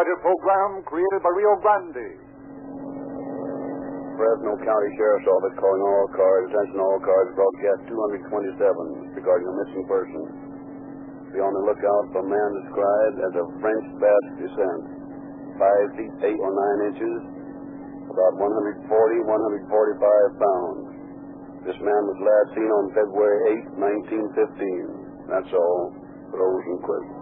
copyrighted program created by Rio Grande. Fresno County Sheriff's Office calling all cars, attention all cars, broadcast 227 regarding a missing person. Be on the lookout for a man described as of French Basque descent, 5 feet 8 or 9 inches, about 140, 145 pounds. This man was last seen on February 8, 1915. That's all. Rosenquist.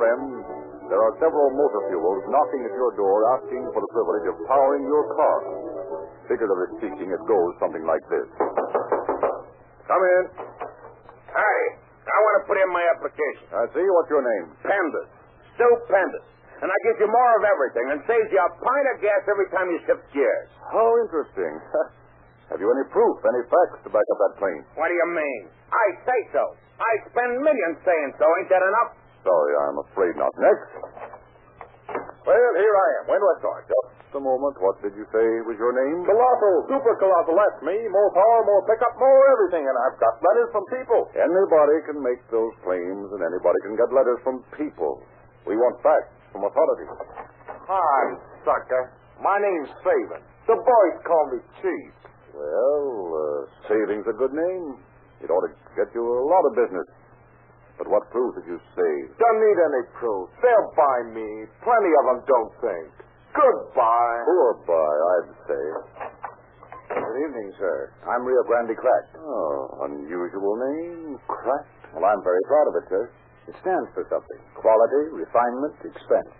Friends, there are several motor fuels knocking at your door asking for the privilege of powering your car. Figuratively speaking, it goes something like this. Come in. Hi. I want to put in my application. I see. What's your name? Pandas. Stupendous. And I give you more of everything and saves you a pint of gas every time you shift gears. How interesting. Have you any proof, any facts to back up that claim? What do you mean? I say so. I spend millions saying so. Ain't that enough? Sorry, I'm afraid not. Next. Well, here I am. When do I start? Just a moment. What did you say was your name? Colossal, super colossal. That's me. More power, more pickup, more everything. And I've got letters from people. Anybody can make those claims, and anybody can get letters from people. We want facts from authorities. Hi, sucker. My name's Saban. The boys call me Chief. Well, uh, saving's a good name. It ought to get you a lot of business. But what proof did you save? Don't need any proof. They'll buy me. Plenty of them don't think. Goodbye. Poor boy, I'd say. Good evening, sir. I'm Rio Grande Cracked. Oh, unusual name. Cracked. Well, I'm very proud of it, sir. It stands for something. Quality, refinement, expense.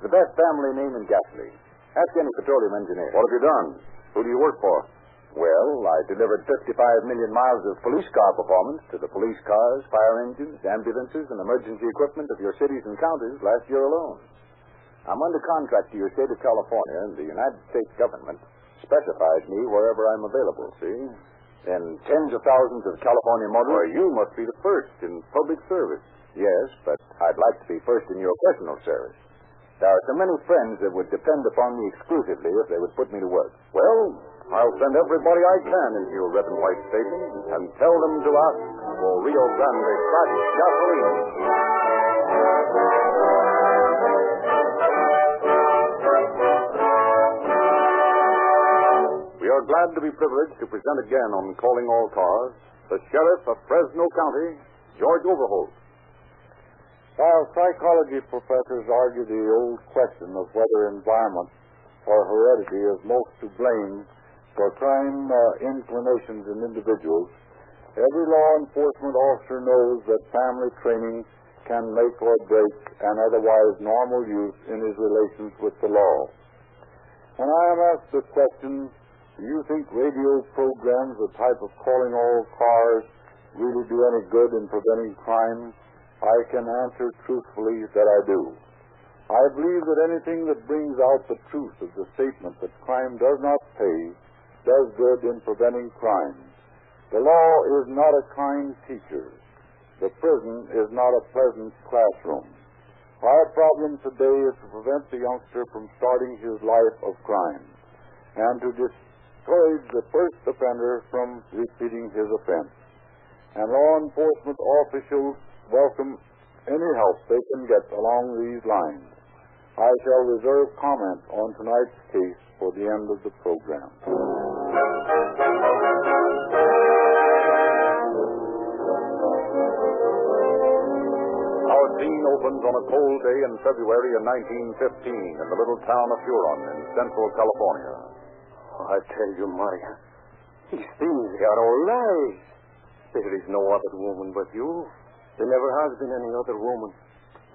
The best family name in gasoline. Ask any petroleum engineer. What have you done? Who do you work for? Well, I delivered 55 million miles of police car performance to the police cars, fire engines, ambulances, and emergency equipment of your cities and counties last year alone. I'm under contract to your state of California, and the United States government specifies me wherever I'm available, see? And tens of thousands of California motors. Why, you must be the first in public service. Yes, but I'd like to be first in your personal service. There are so many friends that would depend upon me exclusively if they would put me to work. Well, I'll send everybody I can into your red and white station and tell them to ask for Rio Grande cracked gasoline. We are glad to be privileged to present again on Calling All Cars the Sheriff of Fresno County, George Overholt. While psychology professors argue the old question of whether environment or heredity is most to blame for crime uh, inclinations in individuals, every law enforcement officer knows that family training can make or break an otherwise normal youth in his relations with the law. When I am asked the question, do you think radio programs, the type of calling all cars, really do any good in preventing crime? I can answer truthfully that I do. I believe that anything that brings out the truth of the statement that crime does not pay does good in preventing crime. The law is not a kind teacher. The prison is not a pleasant classroom. Our problem today is to prevent the youngster from starting his life of crime and to discourage the first offender from repeating his offense. And law enforcement officials welcome any help they can get along these lines. I shall reserve comment on tonight's case for the end of the program. Our scene opens on a cold day in February of 1915 in the little town of Huron in central California. I tell you, Maria, these things they are all lies. There is no other woman but you. There never has been any other woman,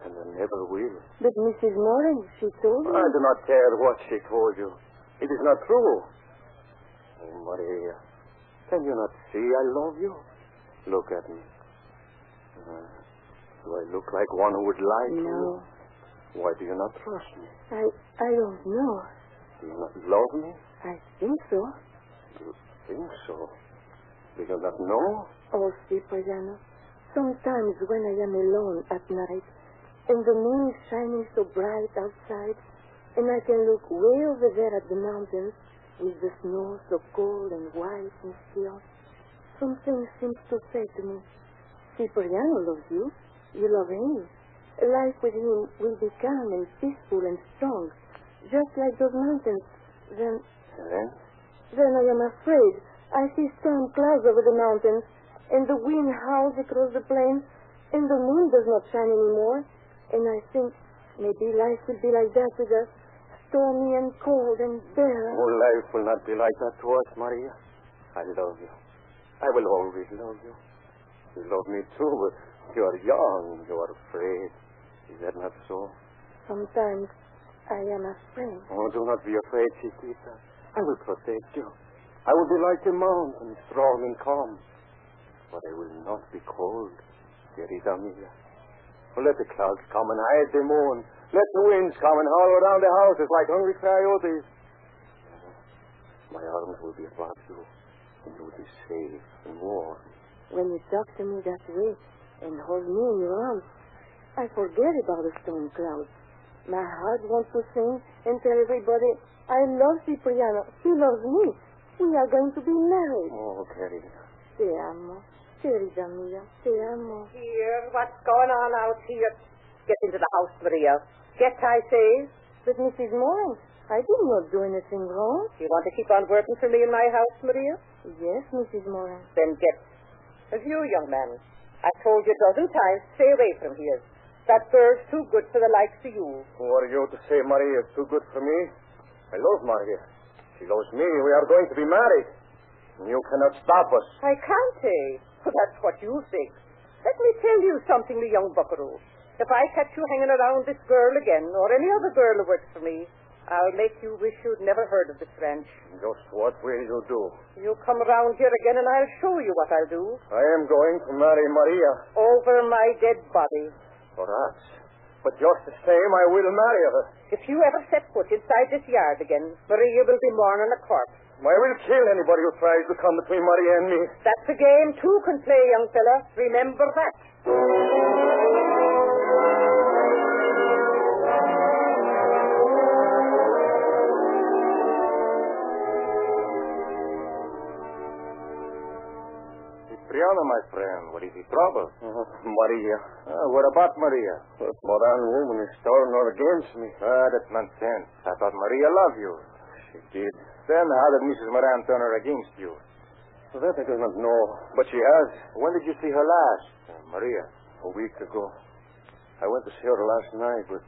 and there never will. But Mrs. Moran, she told me. I do not care what she told you. It is not true. Oh, Maria, can you not see I love you? Look at me. Uh, do I look like one who would lie to you? No, Why do you not trust me? I I don't know. Do you not love me? I think so. You think so? Do you not know? Oh, ya. Sometimes when I am alone at night, and the moon is shining so bright outside, and I can look way over there at the mountains with the snow so cold and white and still, something seems to say to me, Cipriano loves you. You love him. Life with him will be calm and peaceful and strong, just like those mountains. Then, Then? then I am afraid. I see storm clouds over the mountains, and the wind howls across the plains, and the moon does not shine anymore. And I think maybe life will be like that with us, stormy and cold and bare. Oh, life will not be like that to us, Maria. I love you. I will always love you. You love me too, but you are young. You are afraid. Is that not so? Sometimes I am afraid. Oh, do not be afraid, Chiquita. I will protect you. I will be like a mountain, strong and calm. But I will not be cold, querida mia. Let the clouds come and hide the moon. Let the winds come and howl around the houses like hungry coyotes. My arms will be about you, and you will be safe and warm. When you talk to me that way and hold me in your arms, I forget about the storm clouds. My heart wants to sing and tell everybody, I love Cipriano. He loves me. We are going to be married. Oh, querida. Te amo. Querida mía, te amo. Here, what's going on out here? Get into the house, Maria. Get, I say. But Mrs. Morris, I did not do anything wrong. You want to keep on working for me in my house, Maria? Yes, Mrs. Morris. Then get. As you, young man, I've told you a dozen times, stay away from here. That bird's too good for the likes of you. Who are you to say Maria is too good for me? I love Maria. She loves me. We are going to be married. And you cannot stop us. I can't, eh? Well, that's what you think. Let me tell you something, the young buckaroo. If I catch you hanging around this girl again, or any other girl who works for me, I'll make you wish you'd never heard of this ranch. Just what will you do? You come around here again, and I'll show you what I'll do. I am going to marry Maria. Over my dead body. Perhaps. But just the same, I will marry her. If you ever set foot inside this yard again, Maria will be mourning a corpse. I will kill anybody who tries to come between Maria and me. That's a game two can play, young fella. Remember that. Cipriano, my friend, what is the trouble? Maria. Uh, what about Maria? That Moran woman is turning her against me. Ah, that's nonsense. I thought Maria loved you. She did. Then how did Mrs. Moran turn her against you? That I do not know. But she has. When did you see her last? Uh, Maria. A week ago. I went to see her last night, but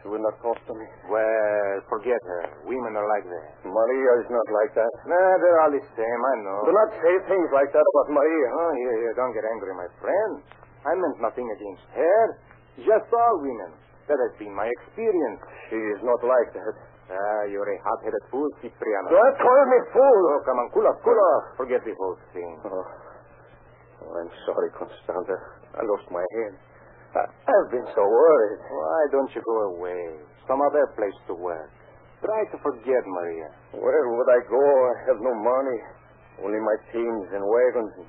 she would not talk to me. Well, forget her. Women are like that. Maria is not like that. Nah, they're all the same, I know. Do not say things like that about Maria. Oh, here, here, don't get angry, my friend. I meant nothing against her. Just all women. That has been my experience. She is not like that. Ah, you're a hot-headed fool, Cipriano. Don't call me fool. Oh, come on, cool off, cool off. Forget the whole thing. Oh. oh I'm sorry, Constanta. I lost my head. I, I've been so worried. Why don't you go away? Some other place to work. Try to forget Maria. Where would I go? I have no money. Only my teams and wagons and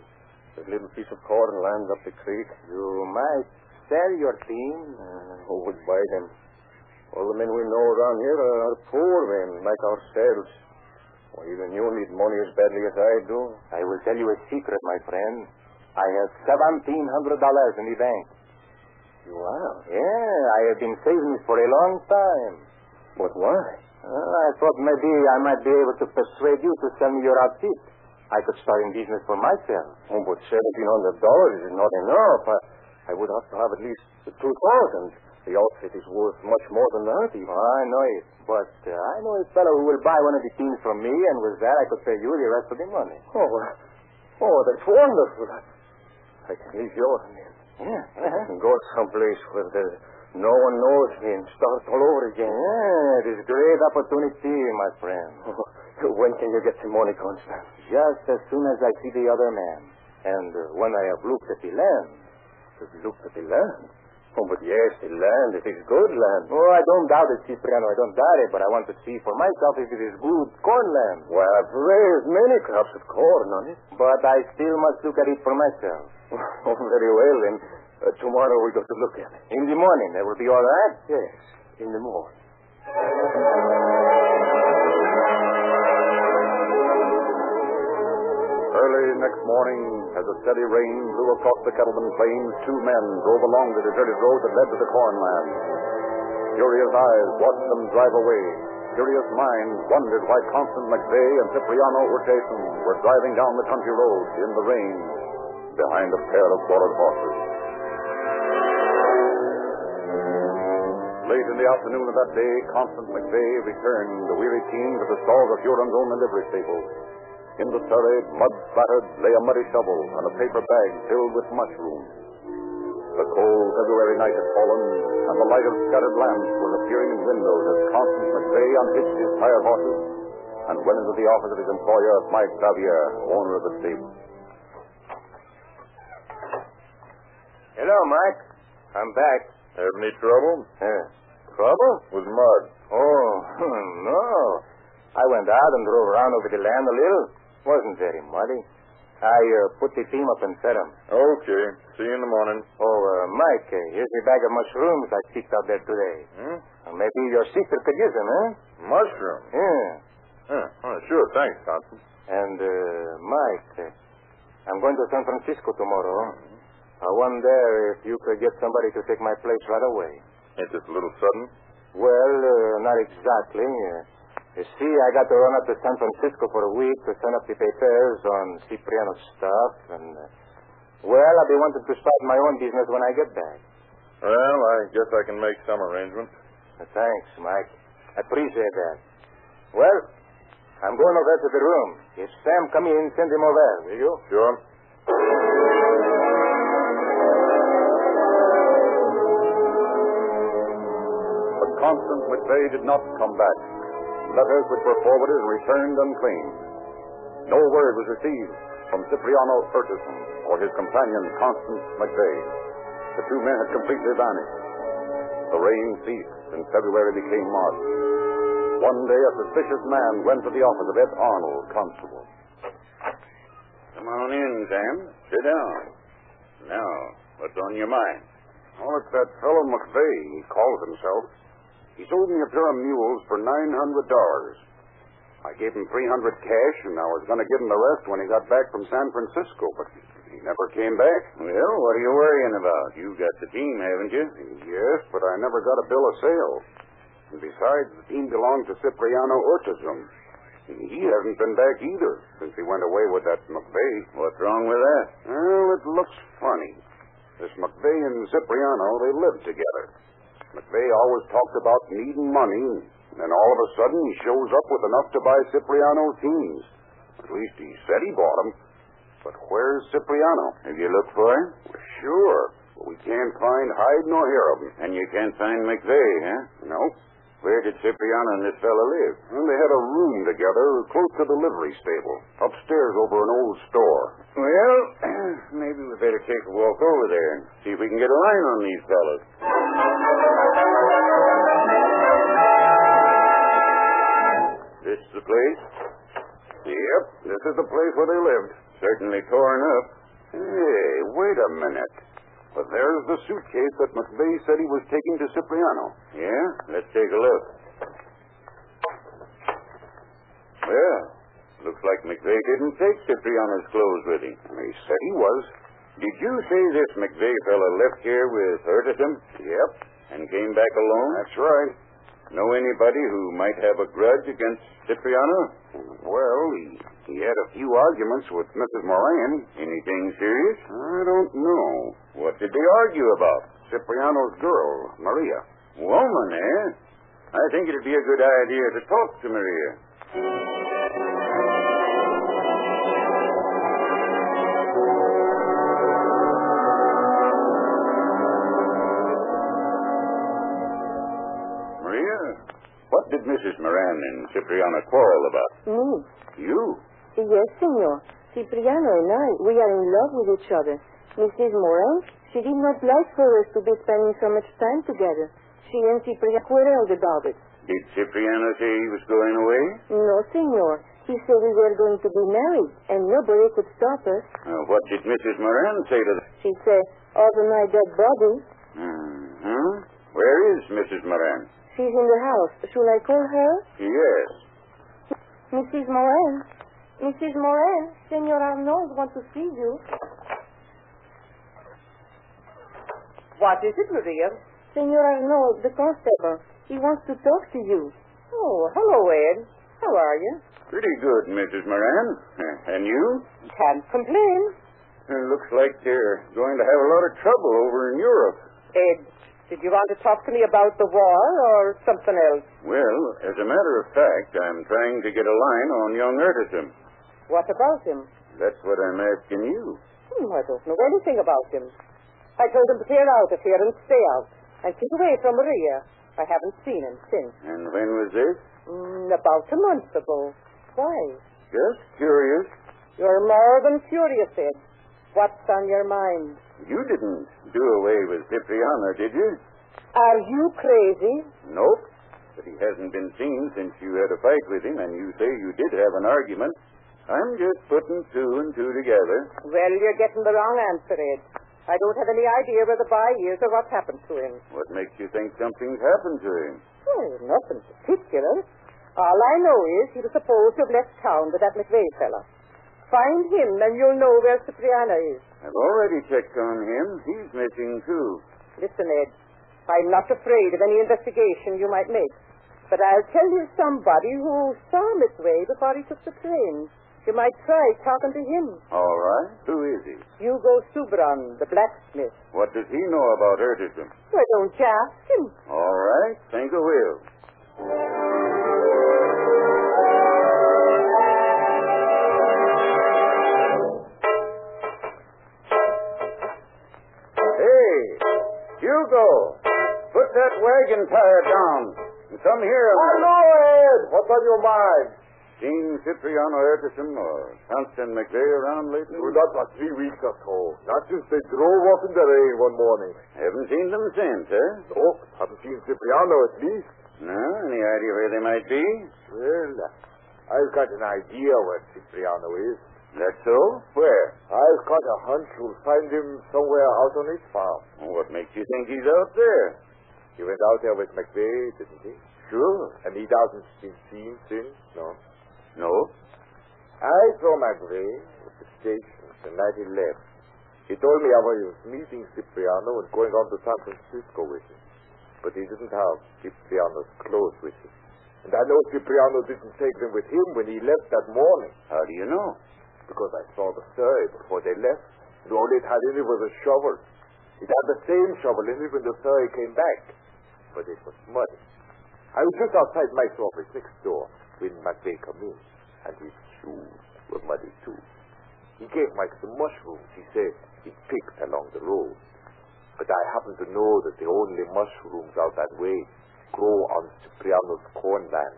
that little piece of corn lands up the creek. You might sell your team. Uh, who would buy them? All the men we know around here are, poor men, like ourselves. Well, even you need money as badly as I do. I will tell you a secret, my friend. I have seventeen hundred dollars in the bank. You have? Yeah, I have been saving it for a long time. But why? Uh, I thought maybe I might be able to persuade you to sell me your outfit. I could start in business for myself. Oh, but seventeen hundred dollars is not enough. I, I would have to have at least two thousand. The outfit is worth much more than that. Even. I know it, but uh, I know a fellow who will buy one of the teams from me, and with that I could pay you the rest of the money. Oh, oh, that's wonderful. I can leave your then. Yeah. I can go someplace where the, no one knows me and start all over again. Yeah, it is a great opportunity, my friend. when can you get the money, Constant? Just as soon as I see the other man. And uh, when I have looked at the land. Looked at the land? Oh, but yes, the land, it is good land. Oh, I don't doubt it, Cipriano, I don't doubt it, but I want to see for myself if it is good corn land. Well, I've raised many crops of corn on it. But I still must look at it for myself. Oh, very well, then. Uh, tomorrow we go to look at it. In the morning, that will be all right? Yes, in the morning. Next morning, as a steady rain blew across the Kettleman Plains, two men drove along the deserted road that led to the cornland. Curious eyes watched them drive away. Curious minds wondered why Constant McVeigh and Cipriano Urtasun were driving down the country road in the rain behind a pair of borrowed horses. Late in the afternoon of that day, Constant McVeigh returned the weary team to the stalls of Huron's own livery stable. In the surrey, mud splattered, lay a muddy shovel and a paper bag filled with mushrooms. The cold February night had fallen, and the light of scattered lamps was appearing in windows as Constant McVeigh unhitched his tired horses and went into the office of his employer, Mike Xavier, owner of the stable. Hello, Mike. I'm back. Have any trouble? Yeah. Trouble? With mud. Oh, no. I went out and drove around over the land a little. Wasn't very muddy. I uh, put the team up and fed 'em. Okay. See you in the morning. Oh, uh, Mike, uh, here's a bag of mushrooms I picked up there today. Hmm? Uh, maybe your sister could use them, eh? Mushroom. Yeah. Huh. Oh, sure. Thanks, Constant. And, uh, Mike, uh, I'm going to San Francisco tomorrow. I wonder if you could get somebody to take my place right away. Ain't this a little sudden? Well, uh, not exactly. Uh, you see, I got to run up to San Francisco for a week to send up the papers on Cipriano's stuff, and, uh, well, I'll be wanting to start my own business when I get back. Well, I guess I can make some arrangements. Uh, thanks, Mike. I appreciate that. Well, I'm going over to the room. If Sam come in, send him over, will you? Sure. But Constant McVeigh did not come back. Letters which were forwarded returned unclaimed. No word was received from Cipriano Urtasun or his companion, Constance McVeigh. The two men had completely vanished. The rain ceased and February became March. One day, a suspicious man went to the office of Ed Arnold, constable. Come on in, Sam. Sit down. Now, what's on your mind? Oh, it's that fellow McVeigh, he calls himself. He sold me a pair of mules for nine hundred dollars. I gave him three hundred cash, and I was going to give him the rest when he got back from San Francisco, but he never came back. Well, what are you worrying about? You got the team, haven't you? Yes, but I never got a bill of sale. And besides, the team belonged to Cipriano Urtasun. He hasn't been back either since he went away with that McVeigh. What's wrong with that? Well, it looks funny. This McVeigh and Cipriano, they lived together. McVeigh always talked about needing money, and then all of a sudden he shows up with enough to buy Cipriano's teams. At least he said he bought them. But where's Cipriano? Have you looked for him? Well, sure, but we can't find hide nor hair of him. And you can't find McVeigh, huh? No. Where did Cipriano and this fellow live? Well, they had a room together close to the livery stable, upstairs over an old store. Well, maybe we better take a walk over there and see if we can get a line on these fellows. The place? Yep, this is the place where they lived. Certainly torn up. Hey, wait a minute. But there's the suitcase that McVeigh said he was taking to Cipriano. Yeah? Let's take a look. Well, looks like McVeigh didn't take Cipriano's clothes with him. He said he was. Did you say this McVeigh fellow left here with Urtasun? Yep, And came back alone? that's right. Know anybody who might have a grudge against Cipriano? Well, he, he had a few arguments with Mrs. Moran. Anything serious? I don't know. What did they argue about? Cipriano's girl, Maria. Woman, eh? I think it'd be a good idea to talk to Maria. Maria, did Mrs. Moran and Cipriano quarrel about? Me? You? Yes, senor. Cipriano and I, we are in love with each other. Mrs. Moran, She did not like for us to be spending so much time together. She and Cipriano quarreled about it. Did Cipriano say he was going away? No, senor. He said we were going to be married, and nobody could stop us. Uh, what did Mrs. Moran say to that? She said, over my dead body. Mm-hmm. Where is Mrs. Moran? She's in the house. Should I call her? Yes. Mrs. Moran. Mrs. Moran, Senor Arnold wants to see you. What is it, Maria? Senor Arnold, the constable. He wants to talk to you. Oh, hello, Ed. How are you? Pretty good, Mrs. Moran. And you? Can't complain. It looks like you're going to have a lot of trouble over in Europe. Ed, did you want to talk to me about the war or something else? Well, as a matter of fact, I'm trying to get a line on young Urtasun. What about him? That's what I'm asking you. Hmm, I don't know anything about him. I told him to clear out of here and stay out and keep away from Maria. I haven't seen him since. And when was this? Mm, about a month ago. Why? Just curious. You're more than curious, Ed. What's on your mind? You didn't do away with Cipriano, did you? Are you crazy? Nope. But he hasn't been seen since you had a fight with him, and you say you did have an argument. I'm just putting two and two together. Well, you're getting the wrong answer, Ed. I don't have any idea where the boy is or what's happened to him. What makes you think something's happened to him? Well, nothing particular. All I know is he was supposed to have left town with that McVeigh fella. Find him, and you'll know where Cipriano is. I've already checked on him. He's missing, too. Listen, Ed, I'm not afraid of any investigation you might make. But I'll tell you somebody who saw McVeigh before he took the train. You might try talking to him. All right. Who is he? Hugo Subran, the blacksmith. What does he know about Urtasun? Why don't you ask him? All right. Think I will. Hugo, put that wagon tire down and come here. minute. Hello, Ed. What's on your mind? Seen Cipriano Urtasun or Constant McVeigh around lately? We got for three weeks or so. Not since they drove off in the rain one morning. Haven't seen them since, eh? Oh, I haven't seen Cipriano at least. No? Any idea where they might be? Well, I've got an idea where Cipriano is. That so? Where? I've got a hunch we'll find him somewhere out on his farm. What makes you think he's out there? He went out there with McVeigh, didn't he? Sure. And he hasn't been seen since, no? No? I saw McVeigh at the station the night he left. He told me he was meeting Cipriano and going on to San Francisco with him. But he didn't have Cipriano's clothes with him. And I know Cipriano didn't take them with him when he left that morning. How do you know? Because I saw the surrey before they left. And all it had in it was a shovel. It had the same shovel in it when the surrey came back. But it was muddy. I was just outside Mike's office next door when McVeigh came in. And his shoes were muddy too. He gave Mike some mushrooms he said he picked along the road. But I happen to know that the only mushrooms out that way grow on Cipriano's cornland.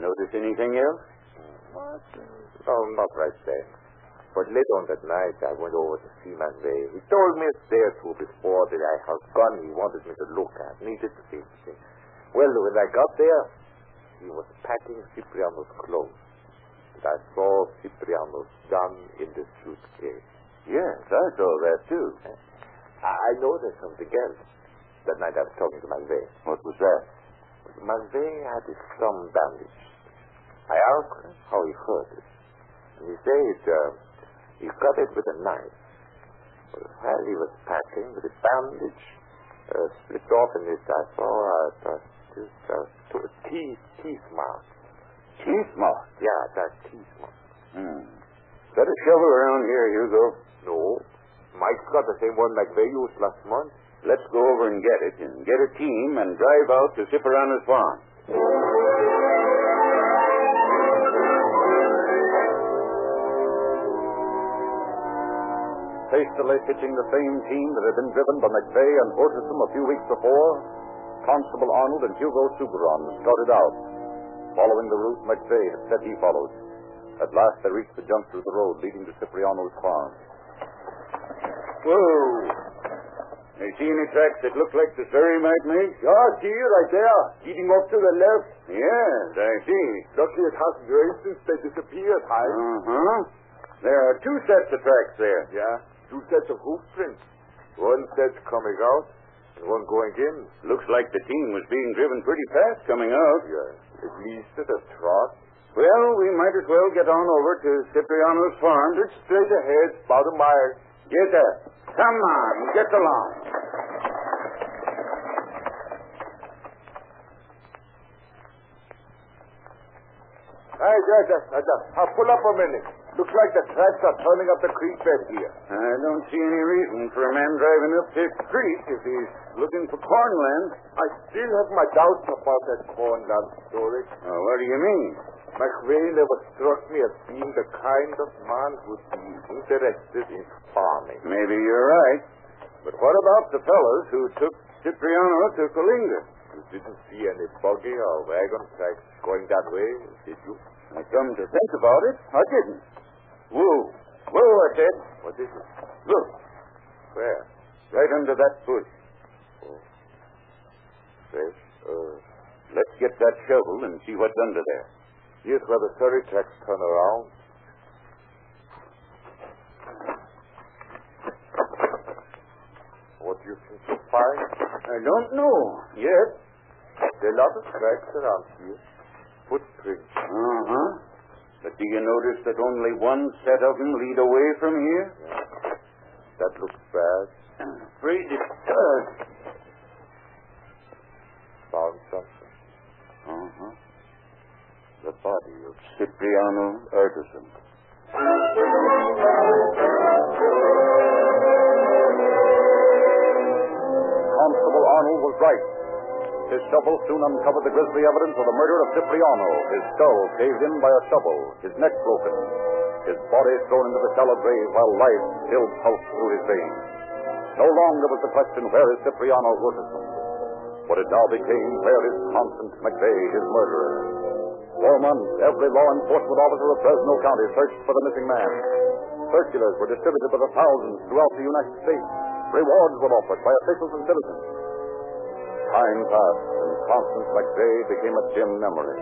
Notice anything else? Mm, what? No, not right then. But later on that night, I went over to see McVeigh. He told me a day or two before that I had gone he wanted me to look at. Needed to see. Well, when I got there, he was packing Cipriano's clothes. And I saw Cipriano's gun in the suitcase. Yes, I saw that too. I I know there's something else. That night I was talking to McVeigh. What was that? McVeigh had his thumb bandaged. I asked him how he hurt it. And he said uh, he cut it with a knife. While he was packing, the bandage uh, split off in it. I saw uh, this uh, t- teeth, teeth mark. Teeth mark? Yeah, that teeth mark. Hmm. Got a shovel around here, Hugo? No. Mike's got the same one like McVeigh used last month. Let's go over and get it, and get a team and drive out to Cipriano's farm. Hastily pitching the same team that had been driven by McVeigh and Urtasun a few weeks before, Constable Arnold and Hugo Suberon started out, following the route McVeigh had said he followed. At last they reached the junction of the road leading to Cipriano's farm. Whoa! You see any tracks that look like the Surrey might make? Yeah, see, right there. Leading off to the left. Yes, I see. Lucky it hasn't rained since they disappeared, High. Uh-huh. There are two sets of tracks there. Yeah, two sets of hoof prints. One set coming out, and one going in. Looks like the team was being driven pretty fast coming out. Yeah, at least at a trot. Well, we might as well get on over to Cipriano's farm. Look straight ahead, about a mile. Yes, sir. Come on, get along. Hey, yeah, just, just, uh, pull up a minute. Looks like the tracks are turning up the creek bed here. I don't see any reason for a man driving up this creek if he's looking for cornland. I still have my doubts about that cornland story. Oh, what do you mean? McVeigh never struck me as being the kind of man who'd be interested in farming. Maybe you're right. But what about the fellows who took Cipriano to Coalinga? You didn't see any buggy or wagon tracks going that way, did you? I come to think about it, I didn't. Whoa. Whoa, I said. What is it? Look, Where? right under that bush. Yes, uh, Let's get that shovel and see what's under there. here's where the Surrey tracks turn around. What do you think you'll find? I don't know yet. There are a lot of tracks around here. Footprints. Uh-huh. But do you notice that only one set of them lead away from here? That looks bad. Afraid it does. Found something. Uh-huh. The body of Cipriano Urtasun. Constable Arnold was right. His shovel soon uncovered the grisly evidence of the murder of Cipriano. His skull caved in by a shovel, his neck broken, his body thrown into the shallow grave while life still pulsed through his veins. No longer was the question, where is Cipriano Urtasun? But it now became, where is Constance McVeigh, his murderer? For months, every law enforcement officer of Fresno County searched for the missing man. Circulars were distributed by the thousands throughout the United States. Rewards were offered by officials and citizens. Time passed, and Constance McVeigh became a dim memory.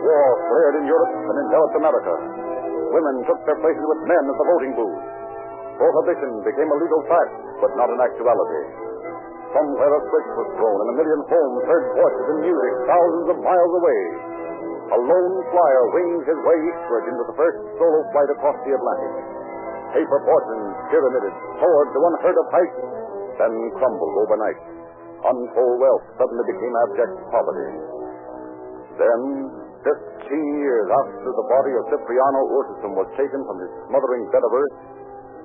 War flared in Europe and in North America. Women took their places with men at the voting booth. Prohibition became a legal fact, but not an actuality. Somewhere a switch was thrown, and a million homes heard voices and music thousands of miles away. A lone flyer winged his way eastward into the first solo flight across the Atlantic. Paper fortunes pyramided, soared to unheard of heights, then crumbled overnight. Untold wealth suddenly became abject poverty. Then, fifteen years after the body of Cipriano Urtasun was taken from his smothering bed of earth,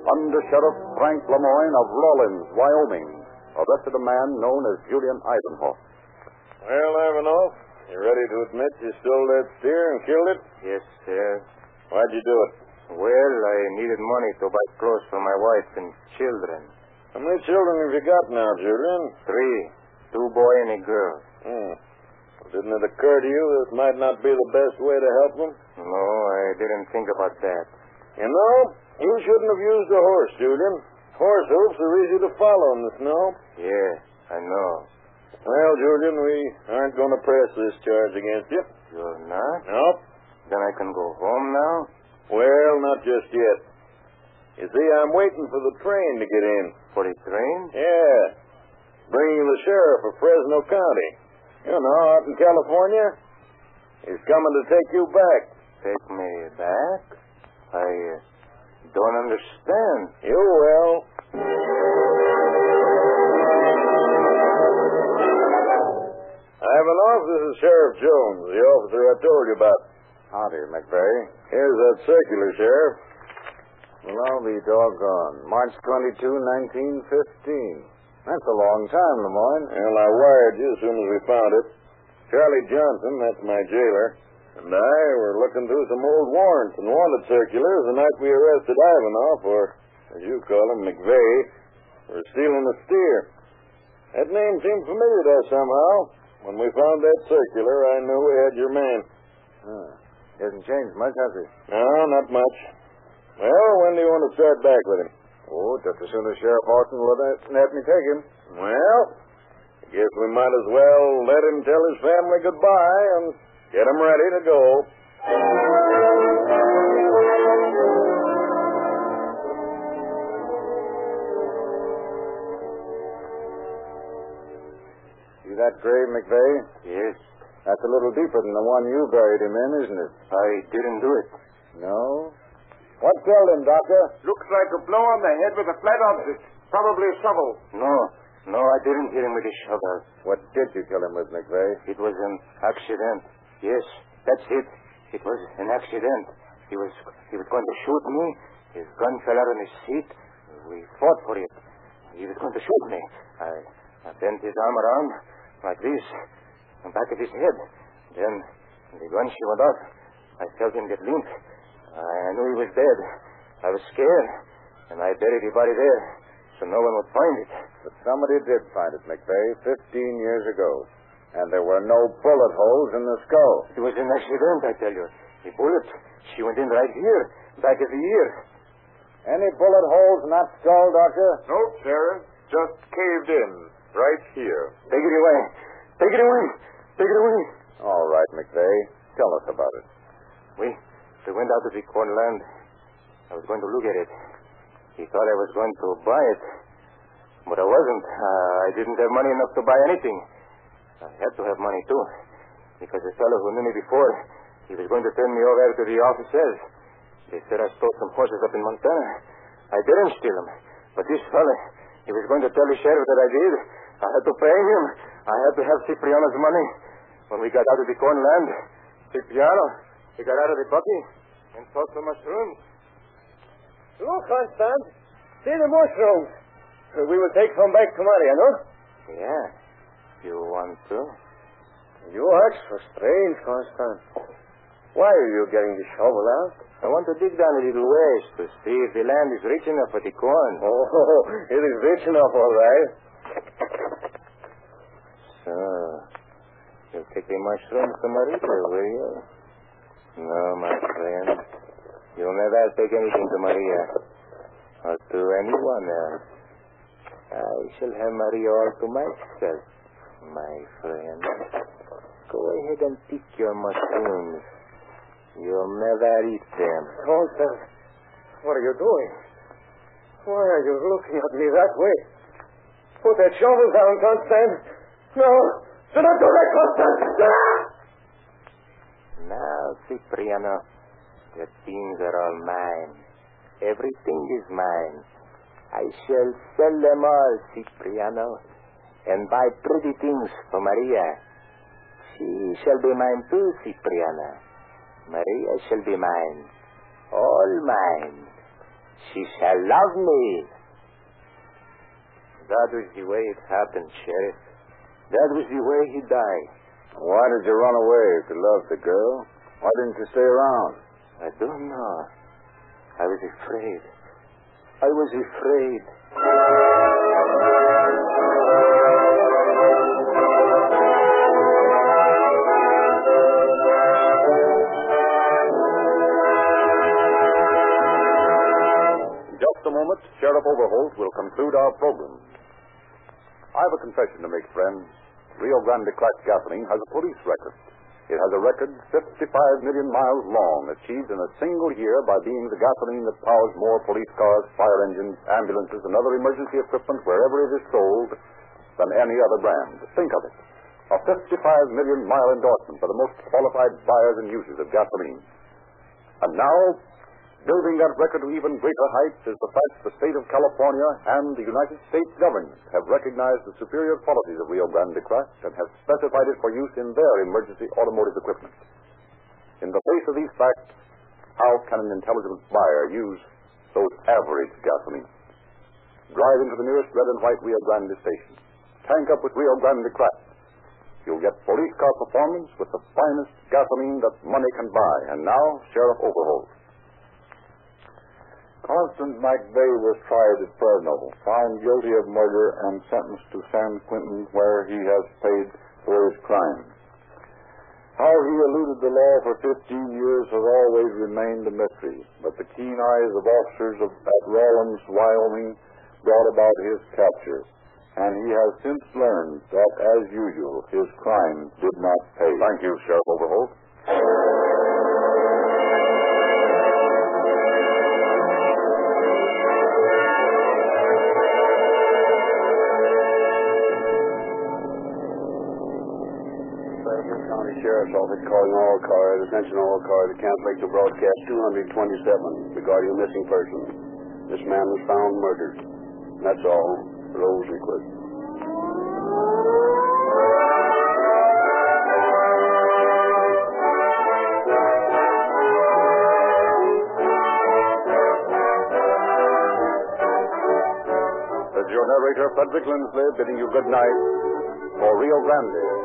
Under Sheriff Frank Lemoyne of Rawlins, Wyoming, arrested a man known as Julian Ivanhoff. Well, Ivanhoff, you ready to admit you stole that steer and killed it? Yes, sir. Why'd you do it? Well, I needed money to buy clothes for my wife and children. How many children have you got now, Julian? Three. Two boy and a girl. Hmm. Didn't it occur to you this might not be the best way to help them? No, I didn't think about that. You know, you shouldn't have used a horse, Julian. Horse hoofs are easy to follow in the snow. Yeah, I know. Well, Julian, we aren't going to press this charge against you. You're not? Nope. Then I can go home now? Well, not just yet. You see, I'm waiting for the train to get in. For a train? Yeah. Bringing the sheriff of Fresno County. You know, out in California. He's coming to take you back. Take me back? I uh, don't understand. You will. I Ivanov, this is Sheriff Jones, the officer I told you about. Howdy, McVeigh. Here's that circular, Sheriff. Well, I'll be doggone. March 22, 1915. That's a long time, Lemoyne. Well, I wired you as soon as we found it. Charlie Johnson, that's my jailer, and I were looking through some old warrants and wanted circulars the night we arrested Ivanov, or, as you call him, McVeigh, for stealing a steer. That name seemed familiar to us somehow. When we found that circular, I knew we had your man. Huh. Hasn't changed much, has it? No, not much. Well, when do you want to start back with him? Oh, just as soon as Sheriff Horton will let, me take him. Well, I guess we might as well let him tell his family goodbye and get him ready to go. See that grave, McVeigh? Yes. That's a little deeper than the one you buried him in, isn't it? I didn't do it. No? What killed him, Doctor? Looks like a blow on the head with a flat object. Probably a shovel. No. No, I didn't hit him with a shovel. What did you kill him with, McVeigh? It was an accident. Yes, that's it. It was an accident. He was he was going to shoot me. His gun fell out on his seat. We fought for it. He was going to shoot me. I, I bent his arm around like this, on back of his head. Then the gun she went off. I felt him get limp. I knew he was dead. I was scared, and I buried the body there so no one would find it. But somebody did find it, McVeigh, 15 years ago. And there were no bullet holes in the skull. It was an accident, I tell you. The bullet, she went in right here, back of the ear. Any bullet holes in that skull, Doctor? No, Sheriff. Just caved in. Right here. Take it away. Take it away. Take it away. All right, McVeigh. Tell us about it. We, we went out to the corn land. I was going to look at it. He thought I was going to buy it. But I wasn't. Uh, I didn't have money enough to buy anything. I had to have money, too. Because the fellow who knew me before, he was going to turn me over to the officers. They said I stole some horses up in Montana. I didn't steal them. But this fellow, he was going to tell the sheriff that I did. I had to pay him. I had to have Cipriano's money. When we got out of the corn land, Cipriano, he got out of the buggy and sold some mushrooms. Look, Constant. See the mushrooms. We will take some back to Mariano. Yeah. You want to? You ask so strange, Constant. Why are you getting the shovel out? I want to dig down a little ways to see if the land is rich enough for the corn. Oh, it is rich enough, all right. So, you'll take the mushrooms to Marita, will you? No, my friend. You'll never take anything to Maria. Or to anyone else. I shall have Maria all to myself, my friend. Go ahead and pick your mushrooms. You'll never eat them. Oh, Constant, what are you doing? Why are you looking at me that way? Put that shovel down, Constant. No, do not do that, Constant. Now, Cipriano, the things are all mine. Everything is mine. I shall sell them all, Cipriano, and buy pretty things for Maria. She shall be mine too, Cipriano. Maria shall be mine. All mine. She shall love me. That was the way it happened, Sheriff. That was the way he died. Why did you run away if you loved the girl? Why didn't you stay around? I don't know. I was afraid. I was afraid. In just a moment, Sheriff Overholt will conclude our program. I have a confession to make, friends. Rio Grande cracked gasoline has a police record. It has a record 55 million miles long, achieved in a single year by being the gasoline that powers more police cars, fire engines, ambulances, and other emergency equipment wherever it is sold than any other brand. Think of it. A 55 million mile endorsement by the most qualified buyers and users of gasoline. And now, building that record to even greater heights is the fact the state of California and the United States government have recognized the superior qualities of Rio Grande Crack and have specified it for use in their emergency automotive equipment. In the face of these facts, how can an intelligent buyer use those average gasoline? Drive into the nearest red and white Rio Grande station. Tank up with Rio Grande Crack. You'll get police car performance with the finest gasoline that money can buy. And now, Sheriff Overholt. Constant McVeigh was tried at Fresno, found guilty of murder, and sentenced to San Quentin, where he has paid for his crimes. How he eluded the law for 15 years has always remained a mystery, but the keen eyes of officers of, at Rawlins, Wyoming, brought about his capture, and he has since learned that, as usual, his crime did not pay. Thank you, Sheriff Overholt. Office calling all cars, attention all cars, Camp Lake to broadcast 227 regarding a missing person. This man was found murdered. That's all. Rose Request. This is your narrator, Frederick Lindsley, bidding you good night for Rio Grande.